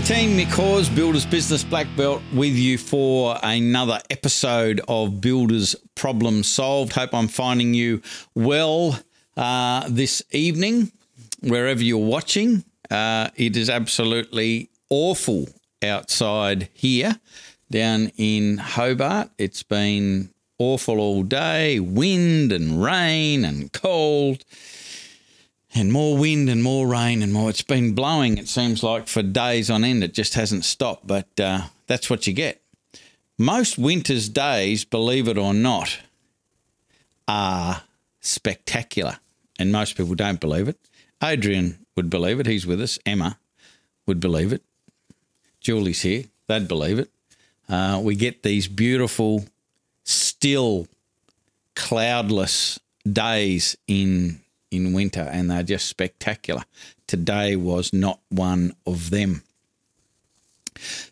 Team, Mick Hawes, Builders Business Black Belt with you for another episode of Builders Problem Solved. Hope I'm finding you well uh, this evening, wherever you're watching. Uh, it is absolutely awful outside here down in Hobart. It's been awful all day, wind and rain and cold and more wind and more rain and more. It's been blowing, it seems like, for days on end. It just hasn't stopped, but uh, that's what you get. Most winter's days, believe it or not, are spectacular. And most people don't believe it. Adrian would believe it. He's with us. Emma would believe it. Julie's here. They'd believe it. Uh, we get these beautiful, still, cloudless days in in winter, and they're just spectacular. Today was not one of them.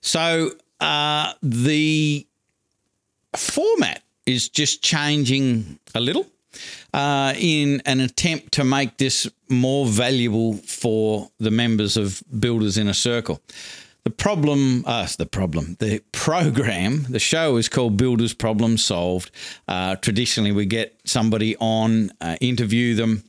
So uh, the format is just changing a little uh, in an attempt to make this more valuable for the members of Builders Inner Circle. The problem, uh, the problem, the program, the show is called Builders Problem Solved. Uh, traditionally, we get somebody on, uh, interview them,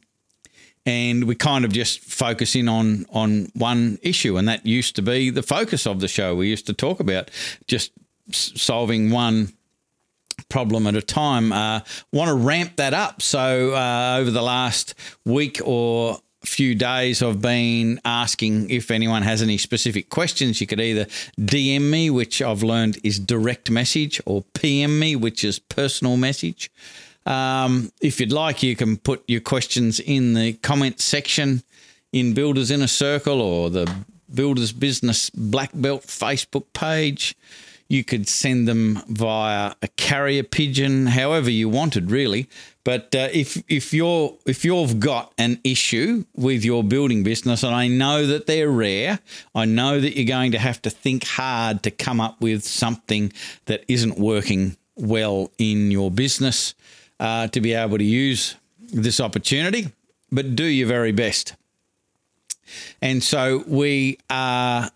and we kind of just focus in on on one issue, and that used to be the focus of the show. We used to talk about just solving one problem at a time. Uh, want to ramp that up. So uh, over the last week or few days I've been asking if anyone has any specific questions. You could either DM me, which I've learned is direct message, or PM me, which is personal message. Um, if you'd like, you can put your questions in the comment section in Builders Inner Circle or the Builders Business Black Belt Facebook page. You could send them via a carrier pigeon, however you wanted, really. But uh, if if you're if you've got an issue with your building business, and I know that they're rare, I know that you're going to have to think hard to come up with something that isn't working well in your business uh, to be able to use this opportunity, but do your very best. And so we are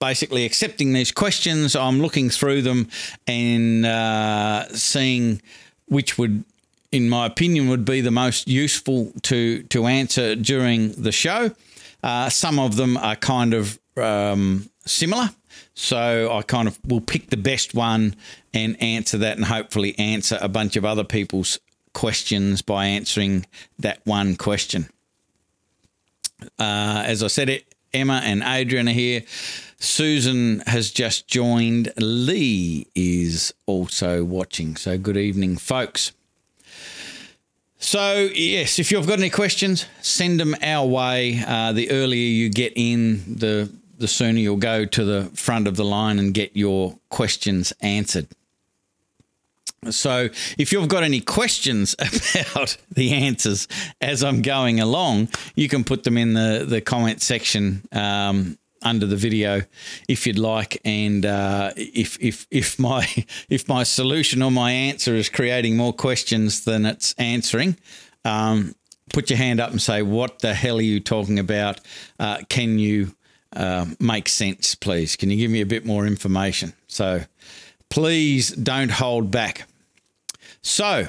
basically accepting these questions. I'm looking through them and uh, seeing which would, in my opinion, would be the most useful to to answer during the show. Uh, some of them are kind of um, similar. So I kind of will pick the best one and answer that and hopefully answer a bunch of other people's questions by answering that one question. Uh, as I said, it, Emma and Adrian are here. Susan has just joined. Lee is also watching. So good evening, folks. So, yes, if you've got any questions, send them our way. Uh, the earlier you get in, the the sooner you'll go to the front of the line and get your questions answered. So, if you've got any questions about the answers as I'm going along, you can put them in the, the comment section um, under the video if you'd like. And uh, if if if my if my solution or my answer is creating more questions than it's answering, um, put your hand up and say, "What the hell are you talking about? Uh, can you uh, make sense, please? Can you give me a bit more information?" So, please don't hold back. So,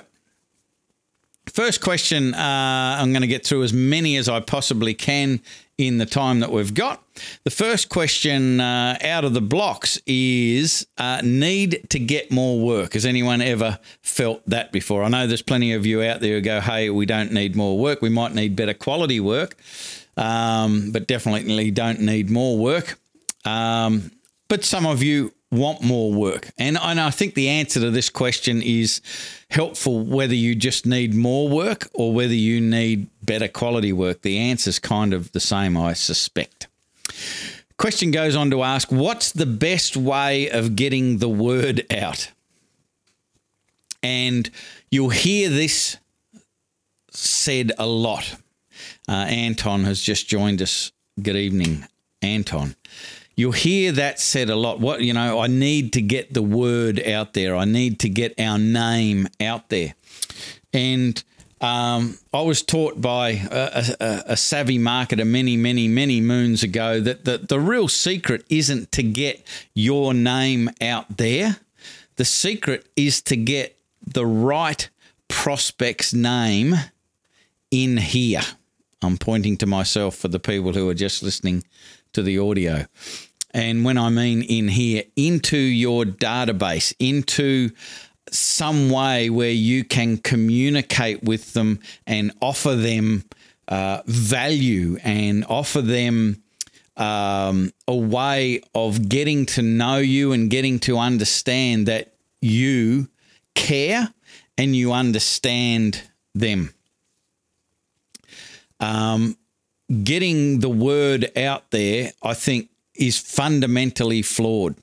first question, uh, I'm going to get through as many as I possibly can in the time that we've got. The first question uh, out of the blocks is uh, need to get more work. Has anyone ever felt that before? I know there's plenty of you out there who go, hey, we don't need more work. We might need better quality work, um, but definitely don't need more work. Um, but some of you want more work? And, and I think the answer to this question is helpful whether you just need more work or whether you need better quality work. The answer is kind of the same, I suspect. Question goes on to ask what's the best way of getting the word out? And you'll hear this said a lot. Uh, Anton has just joined us. Good evening, Anton you'll hear that said a lot. What you know, I need to get the word out there. I need to get our name out there, and Um, I was taught by a, a, a, savvy marketer many, many, many moons ago that the, the real secret isn't to get your name out there. The secret is to get the right prospect's name in here. I'm pointing to myself for the people who are just listening to the audio. And when I mean in here, into your database, into some way where you can communicate with them and offer them uh, value and offer them um, a way of getting to know you and getting to understand that you care and you understand them. Um, getting the word out there, I think, is fundamentally flawed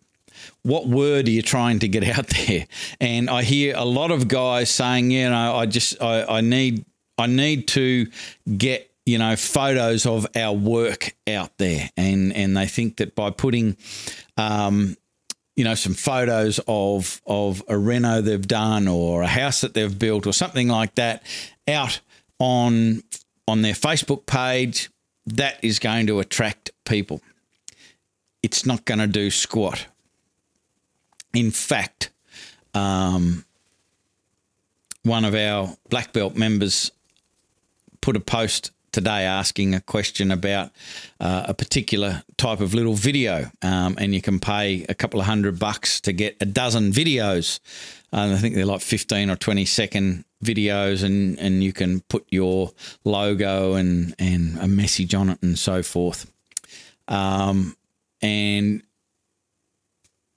what word are you trying to get out there? And I hear a lot of guys saying, you know, I just I, I need I need to get you know photos of our work out there, and and they think that by putting um, you know some photos of of a reno they've done or a house that they've built or something like that out on on their Facebook page, that is going to attract people. It's not going to do squat. In fact, um, one of our black belt members put a post today asking a question about uh, a particular type of little video, um, and you can pay a couple of hundred bucks to get a dozen videos. Uh, I think they're like 15 or 20 second videos, and, and you can put your logo and, and a message on it and so forth. Um, and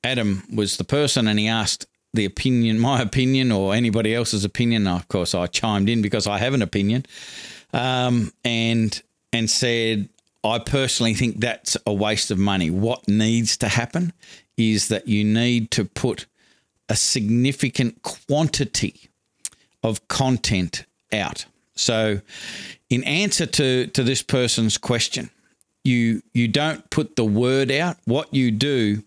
Adam was the person and he asked the opinion, my opinion, or anybody else's opinion. Of course, I chimed in because I have an opinion, um, and and said I personally think that's a waste of money. What needs to happen is that you need to put a significant quantity of content out. So, in answer to to this person's question, you you don't put the word out. What you do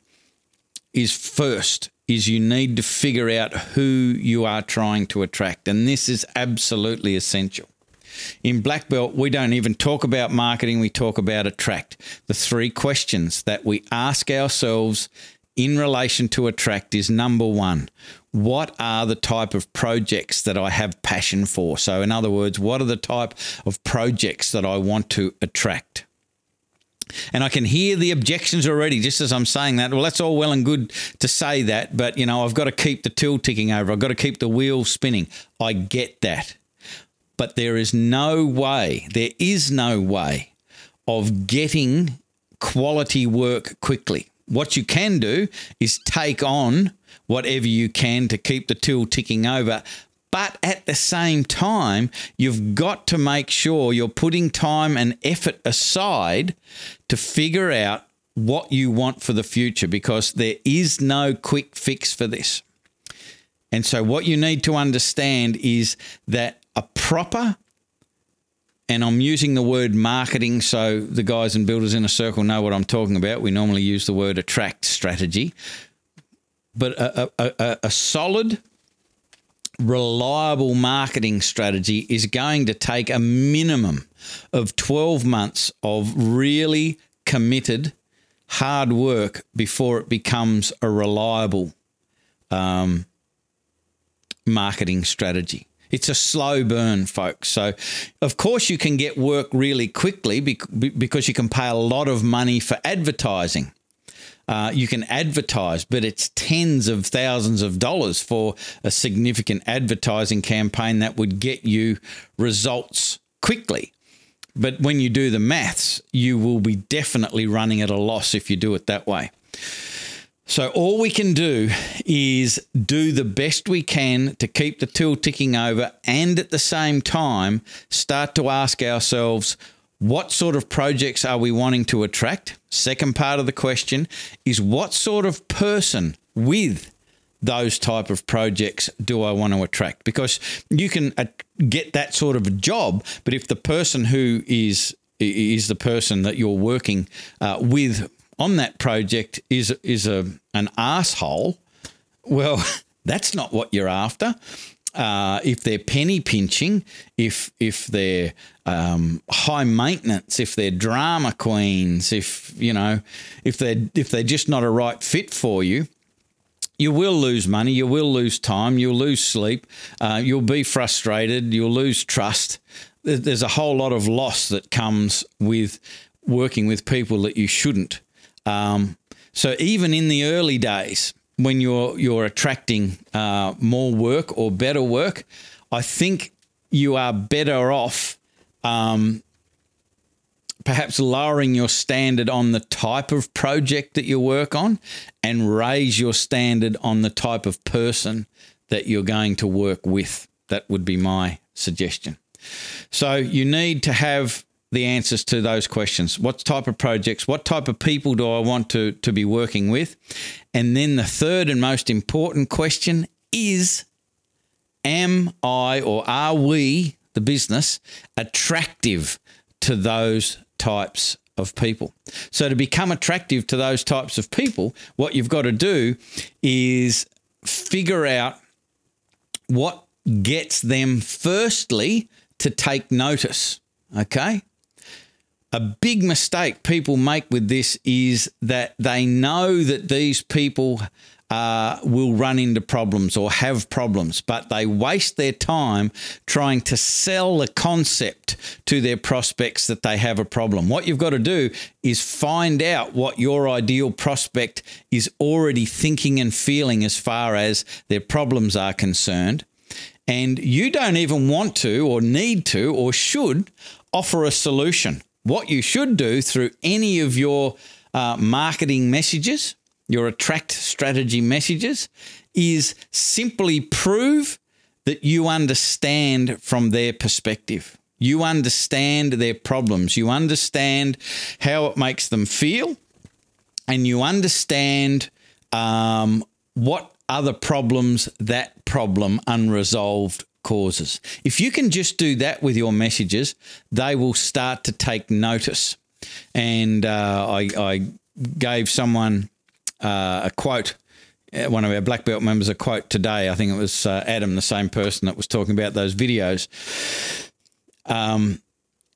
is first is you need to figure out who you are trying to attract and this is absolutely essential in black belt we don't even talk about marketing we talk about attract the three questions that we ask ourselves in relation to attract is number 1 what are the type of projects that I have passion for so in other words what are the type of projects that I want to attract and I can hear the objections already just as I'm saying that. Well, that's all well and good to say that, but you know, I've got to keep the till ticking over. I've got to keep the wheel spinning. I get that. But there is no way, there is no way of getting quality work quickly. What you can do is take on whatever you can to keep the till ticking over, but at the same time, you've got to make sure you're putting time and effort aside to figure out what you want for the future because there is no quick fix for this. And so, what you need to understand is that a proper and I'm using the word marketing so the guys and builders inner circle know what I'm talking about. We normally use the word attract strategy, but a, a, a, a solid reliable marketing strategy is going to take a minimum of 12 months of really committed hard work before it becomes a reliable um, marketing strategy. It's a slow burn, folks. So, of course, you can get work really quickly because you can pay a lot of money for advertising uh, you can advertise, but it's tens of thousands of dollars for a significant advertising campaign that would get you results quickly. But when you do the maths, you will be definitely running at a loss if you do it that way. So, all we can do is do the best we can to keep the till ticking over and at the same time start to ask ourselves what sort of projects are we wanting to attract? Second part of the question is what sort of person with those type of projects do I want to attract? Because you can uh, get that sort of job, but if the person who is is the person that you're working uh, with on that project is is a an asshole, well, that's not what you're after. uh, if they're penny pinching, if if they're um, high maintenance, if they're drama queens, if you know, if they're if they're just not a right fit for you, you will lose money, you will lose time, you'll lose sleep, uh, you'll be frustrated, you'll lose trust. There's a whole lot of loss that comes with working with people that you shouldn't. Um, so even in the early days, when you're you're attracting uh, more work or better work, I think you are better off um, perhaps lowering your standard on the type of project that you work on and raise your standard on the type of person that you're going to work with. That would be my suggestion. So you need to have the answers to those questions. What type of projects, what type of people do I want to, to be working with? And then the third and most important question is Am I or are we, the business, attractive to those types of people? So, to become attractive to those types of people, what you've got to do is figure out what gets them, firstly, to take notice. Okay. A big mistake people make with this is that they know that these people uh, will run into problems or have problems, but they waste their time trying to sell the concept to their prospects that they have a problem. What you've got to do is find out what your ideal prospect is already thinking and feeling as far as their problems are concerned. And you don't even want to, or need to, or should offer a solution what you should do through any of your uh, marketing messages, your attract strategy messages, is simply prove that you understand from their perspective. You understand their problems. You understand how it makes them feel. And you understand um, what other problems that problem unresolved causes. If you can just do that with your messages, they will start to take notice. And uh, I, I, gave someone uh, a quote, uh, one of our black belt members, a quote today. I think it was uh, Adam, the same person that was talking about those videos. Um,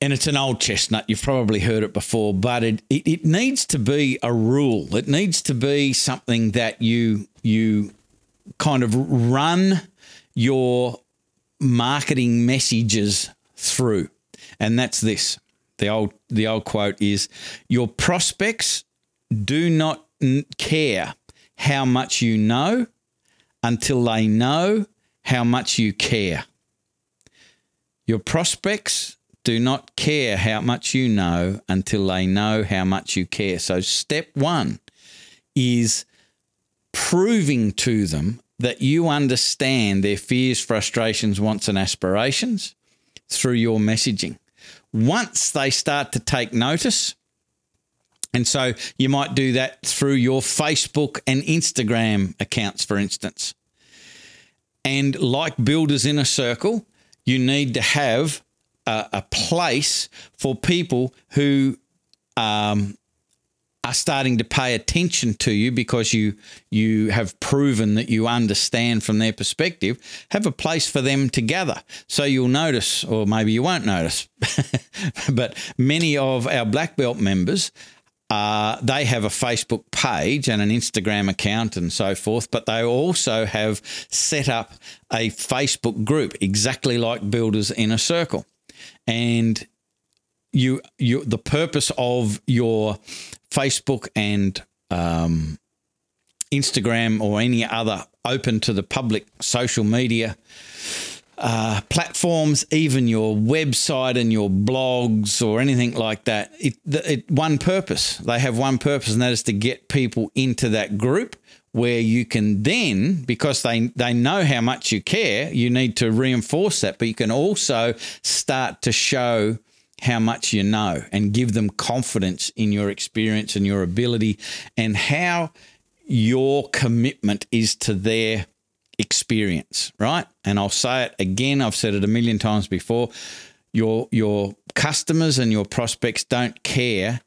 and it's an old chestnut. You've probably heard it before, but it, it, it needs to be a rule. It needs to be something that you you kind of run your marketing messages through. And that's this. The old the old quote is your prospects do not care how much you know until they know how much you care. Your prospects do not care how much you know until they know how much you care. So, step one is proving to them that you understand their fears, frustrations, wants, and aspirations through your messaging. Once they start to take notice, and so you might do that through your Facebook and Instagram accounts, for instance. And like builders inner circle, you need to have a, a place for people who um, are starting to pay attention to you because you you have proven that you understand from their perspective have a place for them to gather so you'll notice or maybe you won't notice but many of our black belt members uh, they have a Facebook page and an Instagram account and so forth, but they also have set up a Facebook group exactly like Builders Inner Circle. And you, you, the purpose of your Facebook and um, Instagram or any other open to the public social media uh, platforms, even your website and your blogs or anything like that, it, it one purpose. They have one purpose, and that is to get people into that group where you can then, because they they know how much you care, you need to reinforce that, but you can also start to show how much you know and give them confidence in your experience and your ability and how your commitment is to their experience, right? And I'll say it again, I've said it a million times before. Your your customers and your prospects don't care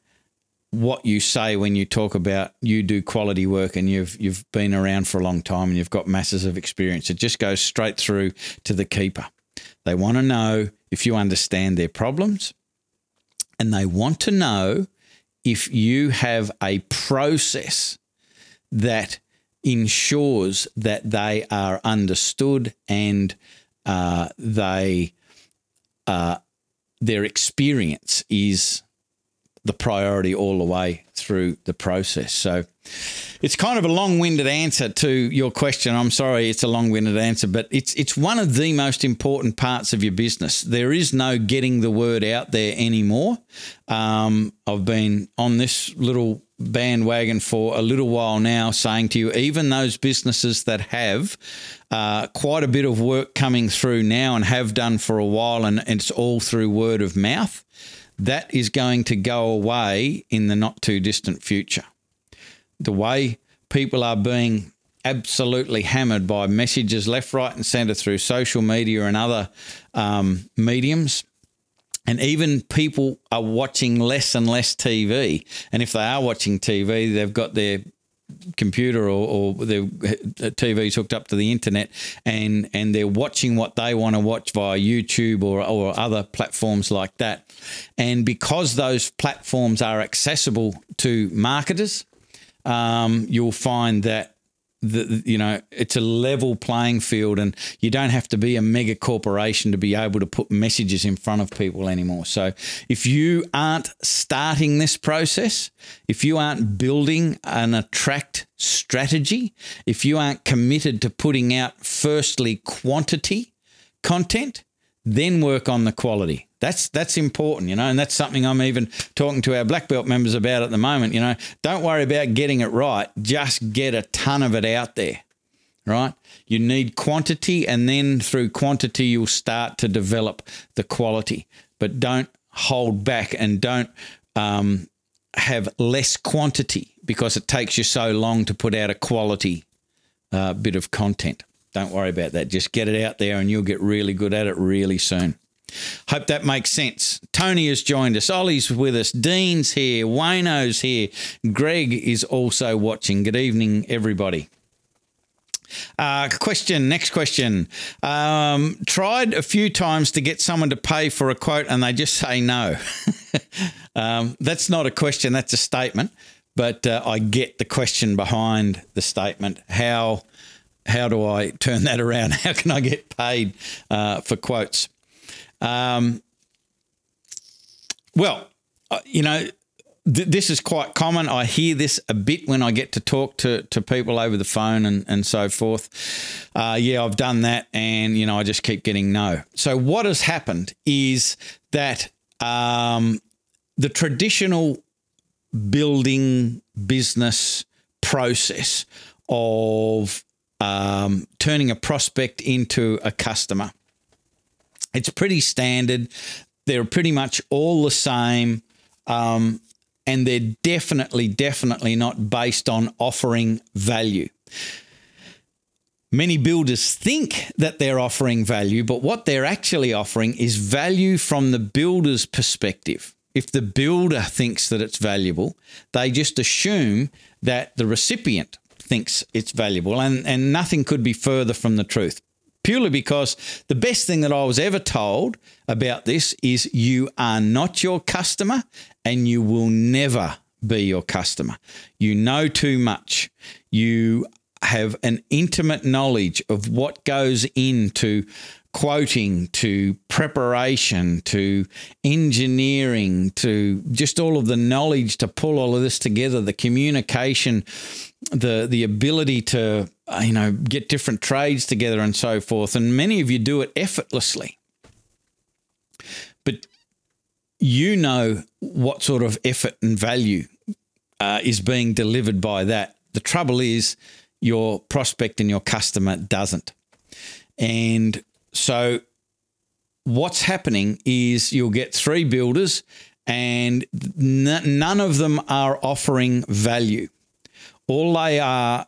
what you say when you talk about you do quality work and you've you've been around for a long time and you've got masses of experience. It just goes straight through to the keeper. They want to know if you understand their problems and they want to know if you have a process that ensures that they are understood and uh, they uh, their experience is the priority all the way through the process. So it's kind of a long-winded answer to your question. I'm sorry, it's a long-winded answer, but it's it's one of the most important parts of your business. There is no getting the word out there anymore. Um, I've been on this little bandwagon for a little while now, saying to you, even those businesses that have uh, quite a bit of work coming through now and have done for a while, and it's all through word of mouth that is going to go away in the not too distant future. The way people are being absolutely hammered by messages left, right, and centre through social media and other um, mediums. And even people are watching less and less TV. And if they are watching TV, they've got their computer or, or their TV's hooked up to the internet and and they're watching what they want to watch via YouTube or, or other platforms like that. And because those platforms are accessible to marketers, um, you'll find that the, you know it's a level playing field and you don't have to be a mega corporation to be able to put messages in front of people anymore. So if you aren't starting this process if you aren't building an attract strategy if you aren't committed to putting out firstly quantity content then work on the quality that's that's important, you know, and that's something I'm even talking to our black belt members about at the moment. You know, don't worry about getting it right; just get a ton of it out there, right? You need quantity, and then through quantity, you'll start to develop the quality. But don't hold back and don't um, have less quantity because it takes you so long to put out a quality uh, bit of content. Don't worry about that. Just get it out there, and you'll get really good at it really soon. Hope that makes sense. Tony has joined us. Ollie's with us. Dean's here. Wayno's here. Greg is also watching. Good evening, everybody. Uh, question. Next question. Um, tried a few times to get someone to pay for a quote, and they just say no. um, that's not a question. That's a statement. But uh, I get the question behind the statement. How how do I turn that around? How can I get paid uh, for quotes? Um, well, uh, you know, th- this is quite common. I hear this a bit when I get to talk to, to people over the phone and, and so forth. Uh, yeah, I've done that, and, you know, I just keep getting no. So, what has happened is that um, the traditional building business process of um, turning a prospect into a customer it's pretty standard. They're pretty much all the same. Um, and they're definitely, definitely not based on offering value. Many builders think that they're offering value, but what they're actually offering is value from the builder's perspective. If the builder thinks that it's valuable, they just assume that the recipient thinks it's valuable, and, and nothing could be further from the truth purely because the best thing that I was ever told about this is you are not your customer and you will never be your customer. You know too much. You have an intimate knowledge of what goes into quoting to preparation to engineering to just all of the knowledge to pull all of this together the communication the the ability to you know get different trades together and so forth. And many of you do it effortlessly. But you know what sort of effort and value uh, is being delivered by that. The trouble is your prospect and your customer doesn't. And so what's happening is you'll get three builders and n- none of them are offering value. All they are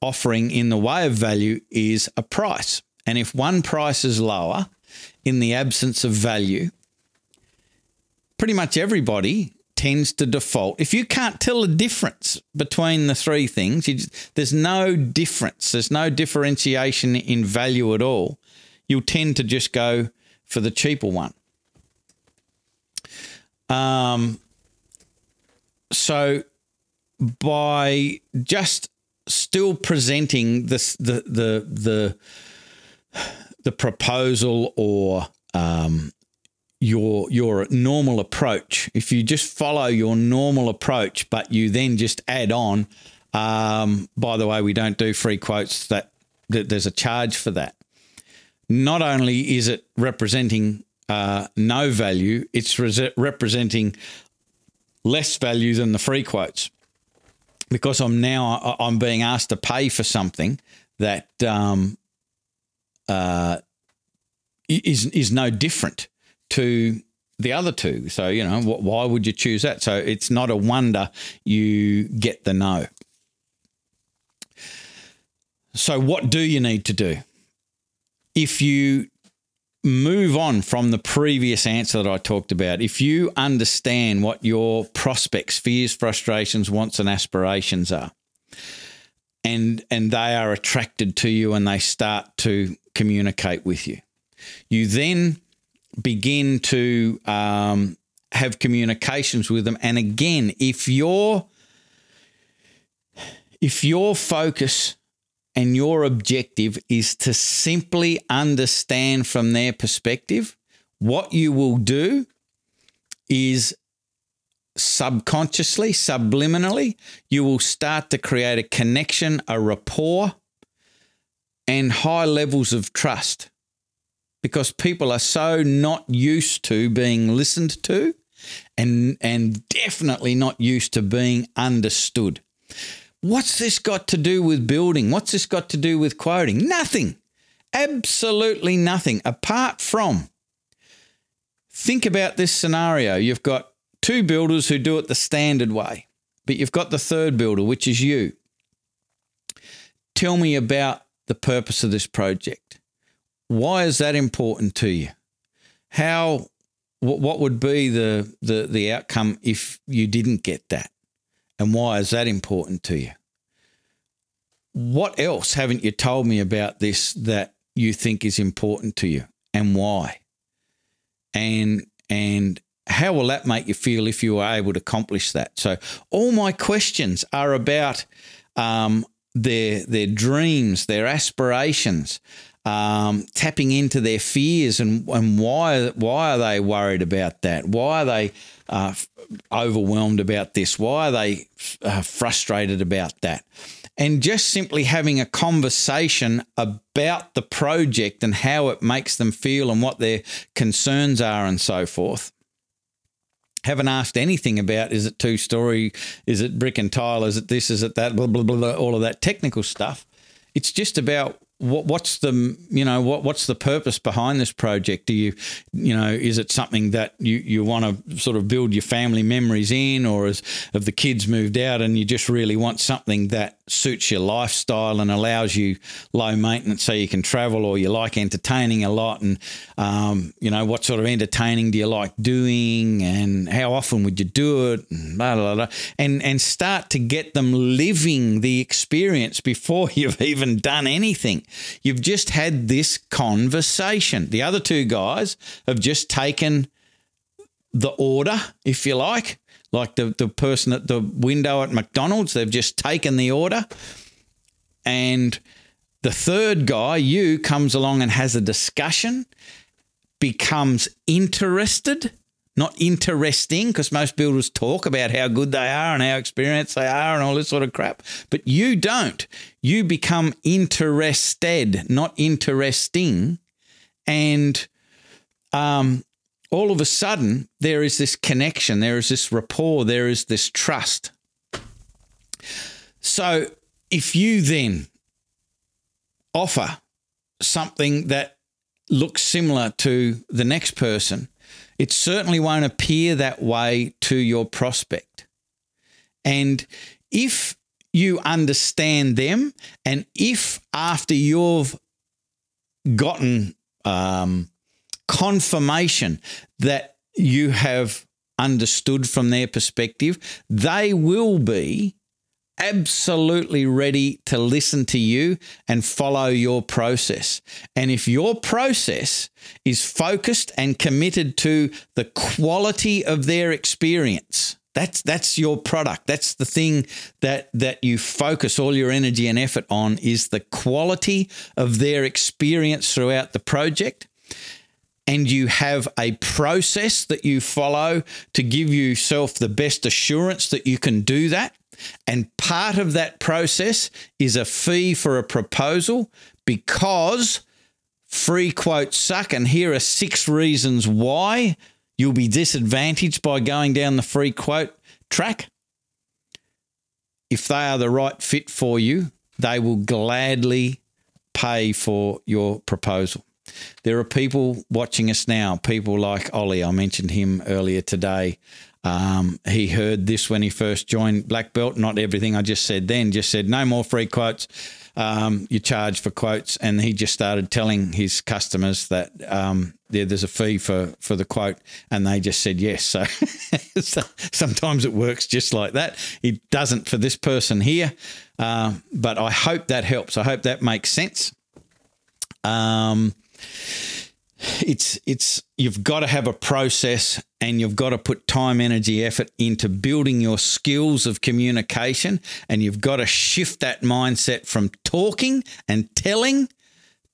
offering in the way of value is a price. And if one price is lower in the absence of value, pretty much everybody tends to default. If you can't tell the difference between the three things, just, there's no difference, there's no differentiation in value at all, you'll tend to just go for the cheaper one. Um, so by just still presenting this the the the the proposal or um, your your normal approach. If you just follow your normal approach, but you then just add on. Um, by the way, we don't do free quotes. That, that there's a charge for that. Not only is it representing uh, no value, it's re- representing less value than the free quotes because I'm now I'm being asked to pay for something that um, uh, is is no different to the other two. So you know why would you choose that? So it's not a wonder you get the no. So what do you need to do? If you move on from the previous answer that I talked about, if you understand what your prospects, fears, frustrations, wants, and aspirations are, and and they are attracted to you and they start to communicate with you, you then begin to um, have communications with them. And again, if your if your focus and your objective is to simply understand from their perspective, what you will do is subconsciously, subliminally, you will start to create a connection, a rapport, and high levels of trust because people are so not used to being listened to and and definitely not used to being understood. What's this got to do with building? What's this got to do with quoting? Nothing. Absolutely nothing apart from think about this scenario. You've got two builders who do it the standard way, but you've got the third builder, which is you. Tell me about the purpose of this project. Why is that important to you? How what would be the, the the outcome if you didn't get that? And why is that important to you? What else haven't you told me about this that you think is important to you and why? And and how will that make you feel if you are able to accomplish that? So all my questions are about um, their their dreams, their aspirations, um, tapping into their fears and, and why why are they worried about that? Why are they uh, overwhelmed about this? Why are they uh, frustrated about that? And just simply having a conversation about the project and how it makes them feel and what their concerns are and so forth. Haven't asked anything about is it two story, is it brick and tile, is it this, is it that, blah, blah, blah, blah all of that technical stuff. It's just about what, what's the you know what what's the purpose behind this project? Do you you know is it something that you you want to sort of build your family memories in, or is have the kids moved out and you just really want something that suits your lifestyle and allows you low maintenance so you can travel, or you like entertaining a lot, and um, you know what sort of entertaining do you like doing, and how often would you do it, and blah, blah, blah, and and start to get them living the experience before you've even done anything. You've just had this conversation. The other two guys have just taken the order, if you like, like the, the person at the window at McDonald's, they've just taken the order. And the third guy, you, comes along and has a discussion, becomes interested not interesting because most builders talk about how good they are and how experienced they are and all this sort of crap. But you don't. You become interested, not interesting. And um, all of a sudden, there is this connection, there is this rapport, there is this trust. So if you then offer something that looks similar to the next person, it certainly won't appear that way to your prospect. And if you understand them, and if after you've gotten um, confirmation that you have understood from their perspective, they will be absolutely ready to listen to you and follow your process. And if your process is focused and committed to the quality of their experience, that's that's your product. That's the thing that that you focus all your energy and effort on is the quality of their experience throughout the project. And you have a process that you follow to give yourself the best assurance that you can do that. And part of that process is a fee for a proposal because free quotes suck. And here are six reasons why you'll be disadvantaged by going down the free quote track. If they are the right fit for you, they will gladly pay for your proposal. There are people watching us now, people like Ollie. I mentioned him earlier today. Um, he heard this when he first joined Black Belt. Not everything I just said then, just said no more free quotes. Um, you charge for quotes. And he just started telling his customers that um, yeah, there's a fee for, for the quote. And they just said yes. So, so sometimes it works just like that. It doesn't for this person here. Uh, but I hope that helps. I hope that makes sense. Um, it's it's you've got to have a process and you've got to put time energy effort into building your skills of communication and you've got to shift that mindset from talking and telling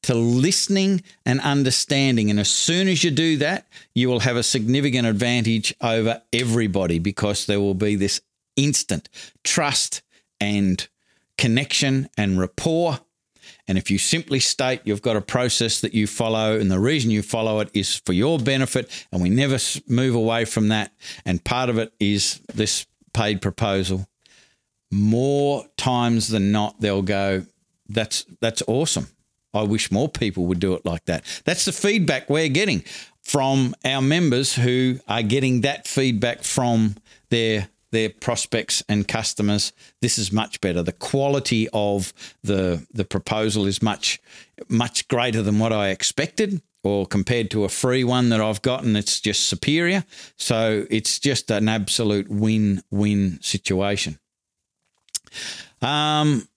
to listening and understanding. And as soon as you do that you will have a significant advantage over everybody because there will be this instant trust and connection and rapport and if you simply state you've got a process that you follow, and the reason you follow it is for your benefit, and we never move away from that, and part of it is this paid proposal, more times than not, they'll go, that's that's awesome. I wish more people would do it like that. That's the feedback we're getting from our members who are getting that feedback from their their prospects and customers, this is much better. The quality of the the proposal is much much greater than what I expected or compared to a free one that I've gotten, it's just superior. So it's just an absolute win-win situation. Um,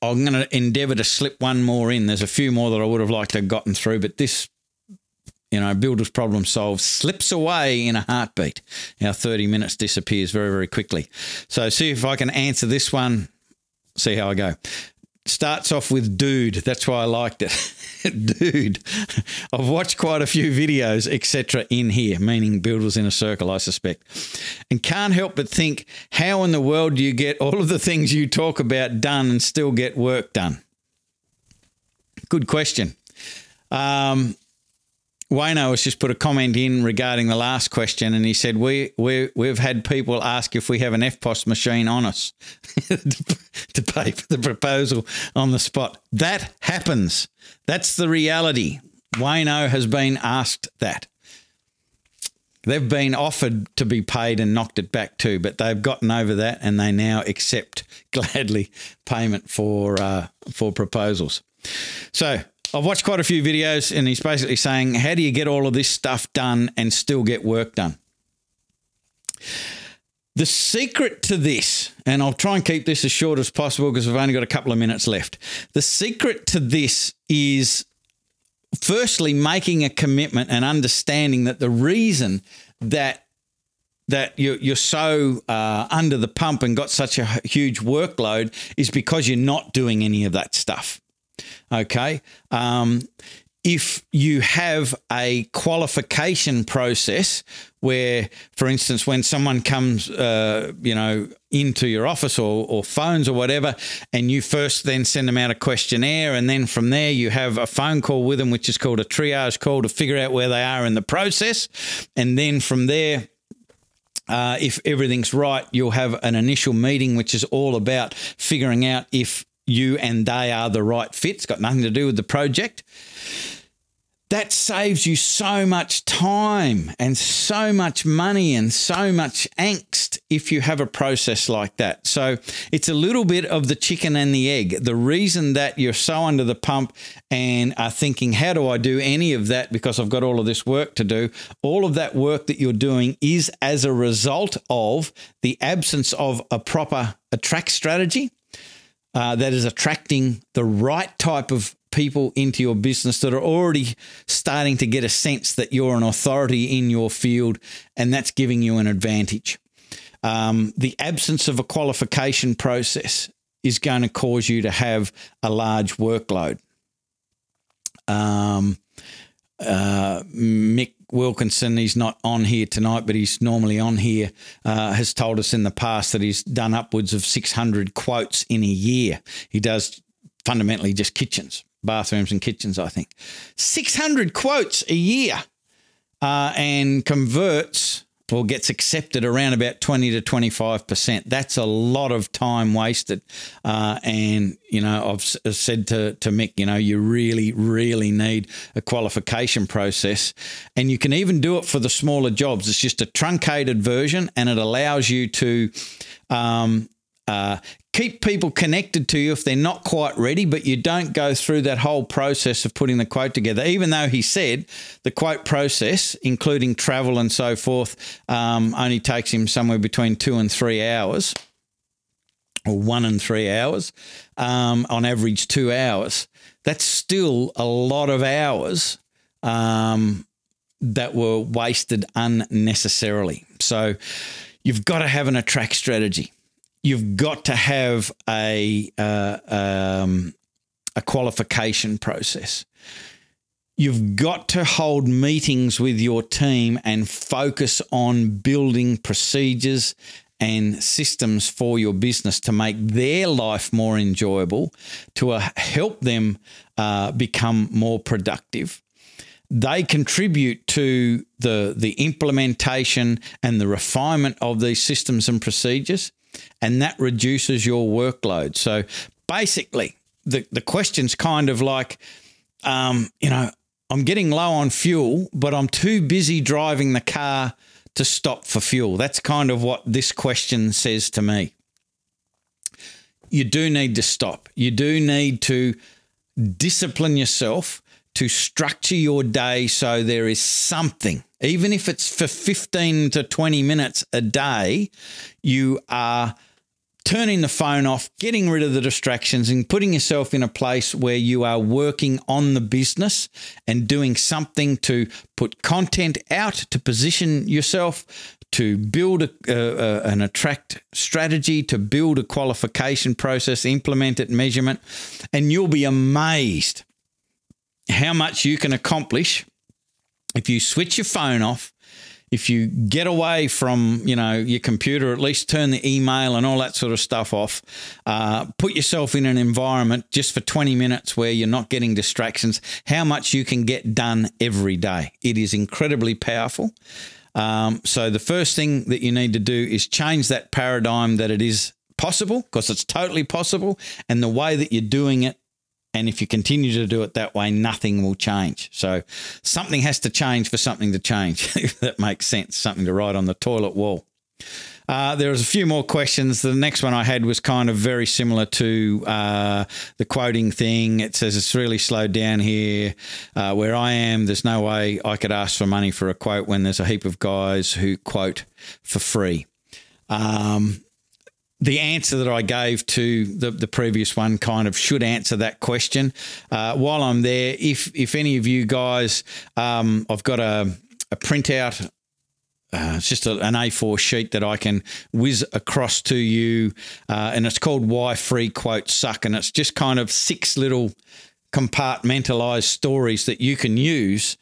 I'm going to endeavour to slip one more in. There's a few more that I would have liked to have gotten through, but this you know, builder's problem solved slips away in a heartbeat. Our 30 minutes disappears very, very quickly. So, see if I can answer this one, see how I go. Starts off with dude. That's why I liked it. dude. I've watched quite a few videos, etc., in here, meaning builders inner circle, I suspect. And can't help but think, how in the world do you get all of the things you talk about done and still get work done? Good question. Um, Wayno has just put a comment in regarding the last question, and he said we we we've had people ask if we have an EFTPOS machine on us to pay for the proposal on the spot. That happens. That's the reality. Wayno has been asked that. They've been offered to be paid and knocked it back too, but they've gotten over that and they now accept gladly payment for uh, for proposals. So I've watched quite a few videos, and he's basically saying, How do you get all of this stuff done and still get work done? The secret to this, and I'll try and keep this as short as possible because we've only got a couple of minutes left. The secret to this is firstly making a commitment and understanding that the reason that that you're, so uh, under the pump and got such a huge workload is because you're not doing any of that stuff. Okay. Um, if you have a qualification process where, for instance, when someone comes, uh, you know, into your office or, or phones or whatever, and you first then send them out a questionnaire, and then from there you have a phone call with them, which is called a triage call to figure out where they are in the process, and then from there. Uh, if everything's right, you'll have an initial meeting, which is all about figuring out if you and they are the right fit. It's got nothing to do with the project. that saves you so much time and so much money and so much angst if you have a process like that. So it's a little bit of the chicken and the egg. The reason that you're so under the pump and are thinking, how do I do any of that because I've got all of this work to do? All of that work that you're doing is as a result of the absence of a proper attract strategy. Uh, that is attracting the right type of people into your business that are already starting to get a sense that you're an authority in your field and that's giving you an advantage. Um, the absence of a qualification process is going to cause you to have a large workload. Um, uh, Mick Wilkinson, he's not on here tonight, but he's normally on here, uh, has told us in the past that he's done upwards of 600 quotes in a year. He does fundamentally just kitchens bathrooms and kitchens, I think. 600 quotes a year uh, and converts or gets accepted around about 20 to 25%. That's a lot of time wasted. Uh, and, you know, I've said to, to Mick, you know, you really, really need a qualification process. And you can even do it for the smaller jobs. It's just a truncated version and it allows you to um, uh, keep people connected to you if they're not quite ready, but you don't go through that whole process of putting the quote together. Even though he said the quote process, including travel and so forth, um, only takes him somewhere between two and three hours, or one and three hours, um, on average, two hours. That's still a lot of hours um, that were wasted unnecessarily. So you've got to have an attract strategy you've got to have a uh, um, a qualification process. You've got to hold meetings with your team and focus on building procedures and systems for your business to make their life more enjoyable, to uh, help them uh, become more productive. They contribute to the, the implementation and the refinement of these systems and procedures and that reduces your workload. So basically, the, the question's kind of like, um, you know, I'm getting low on fuel, but I'm too busy driving the car to stop for fuel. That's kind of what this question says to me. You do need to stop. You do need to discipline yourself to structure your day so there is something, even if it's for 15 to 20 minutes a day, you are turning the phone off, getting rid of the distractions, and putting yourself in a place where you are working on the business and doing something to put content out to position yourself. To build a, uh, an attract strategy, to build a qualification process, implement it, measurement, and you'll be amazed how much you can accomplish if you switch your phone off, if you get away from you know your computer, at least turn the email and all that sort of stuff off. Uh, put yourself in an environment just for 20 minutes where you're not getting distractions. How much you can get done every day. It is incredibly powerful. Um, so the first thing that you need to do is change that paradigm that it is possible because it's totally possible, and the way that you're doing it and if you continue to do it that way, nothing will change. So something has to change for something to change, if that makes sense. Something to write on the toilet wall. Uh, there was a few more questions. The next one I had was kind of very similar to uh, the quoting thing. It says it's really slowed down here. Uh, where I am, there's no way I could ask for money for a quote when there's a heap of guys who quote for free. Um, the answer that I gave to the, the previous one kind of should answer that question. Uh, while I'm there, if if any of you guys, um, I've got a, a printout. Uh, it's just a, an A4 sheet that I can whiz across to you, uh, and it's called "Why Free Quotes Suck," and it's just kind of six little compartmentalized stories that you can use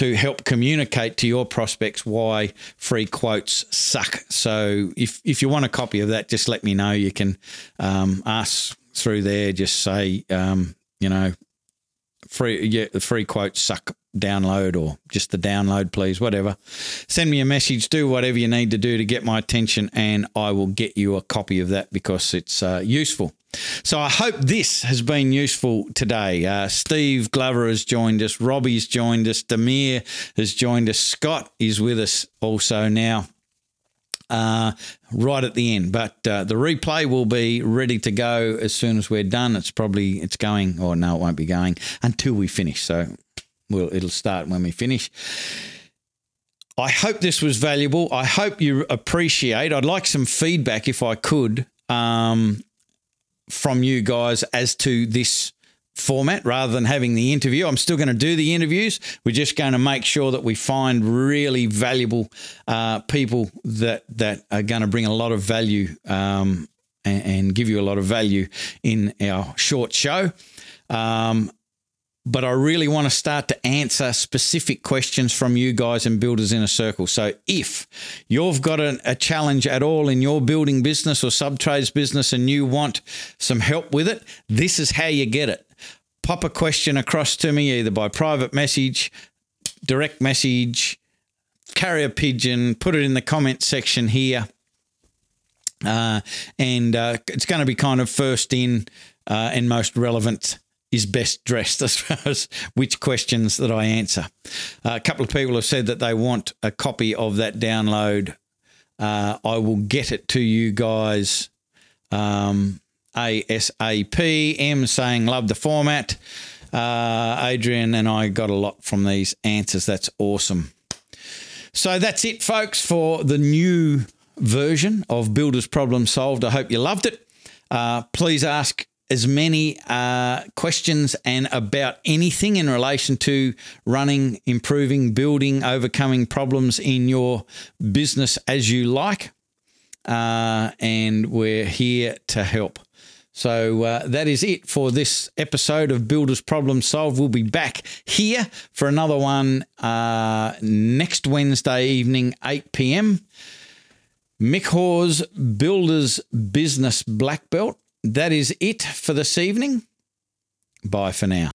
to help communicate to your prospects why free quotes suck. So if, if you want a copy of that, just let me know. You can um, ask through there, just say, um, you know, free yeah, free quotes suck download or just the download, please, whatever. Send me a message, do whatever you need to do to get my attention, and I will get you a copy of that because it's uh, useful. So I hope this has been useful today. Uh, Steve Glover has joined us, Robbie's joined us, Demir has joined us, Scott is with us also now. Uh, right at the end, but uh, the replay will be ready to go as soon as we're done. It's probably it's going, or no, it won't be going until we finish. So we'll, it'll start when we finish. I hope this was valuable. I hope you appreciate. I'd like some feedback if I could um, from you guys as to this format rather than having the interview. I'm still going to do the interviews. We're just going to make sure that we find really valuable uh, people that that are going to bring a lot of value um, and, and, give you a lot of value in our short show. Um, but I really want to start to answer specific questions from you guys and builders inner circle. So if you've got a, a challenge at all in your building business or sub trades business and you want some help with it, this is how you get it. Pop a question across to me either by private message, direct message, carrier pigeon, put it in the comment section here. Uh, and uh, it's going to be kind of first in uh, and most relevant is best dressed as far as which questions that I answer. Uh, a couple of people have said that they want a copy of that download. Uh, I will get it to you guys um, ASAP. M saying, love the format. Uh, Adrian and I got a lot from these answers. That's awesome. So that's it, folks, for the new version of Builders Problem Solved. I hope you loved it. Uh, please ask as many uh, questions and about anything in relation to running, improving, building, overcoming problems in your business as you like. Uh, and we're here to help. So uh, that is it for this episode of Builders Problem Solved. We'll be back here for another one uh, next Wednesday evening, 8 p.m. Mick Hawes, Builders Business Black Belt that is it for this evening. Bye for now.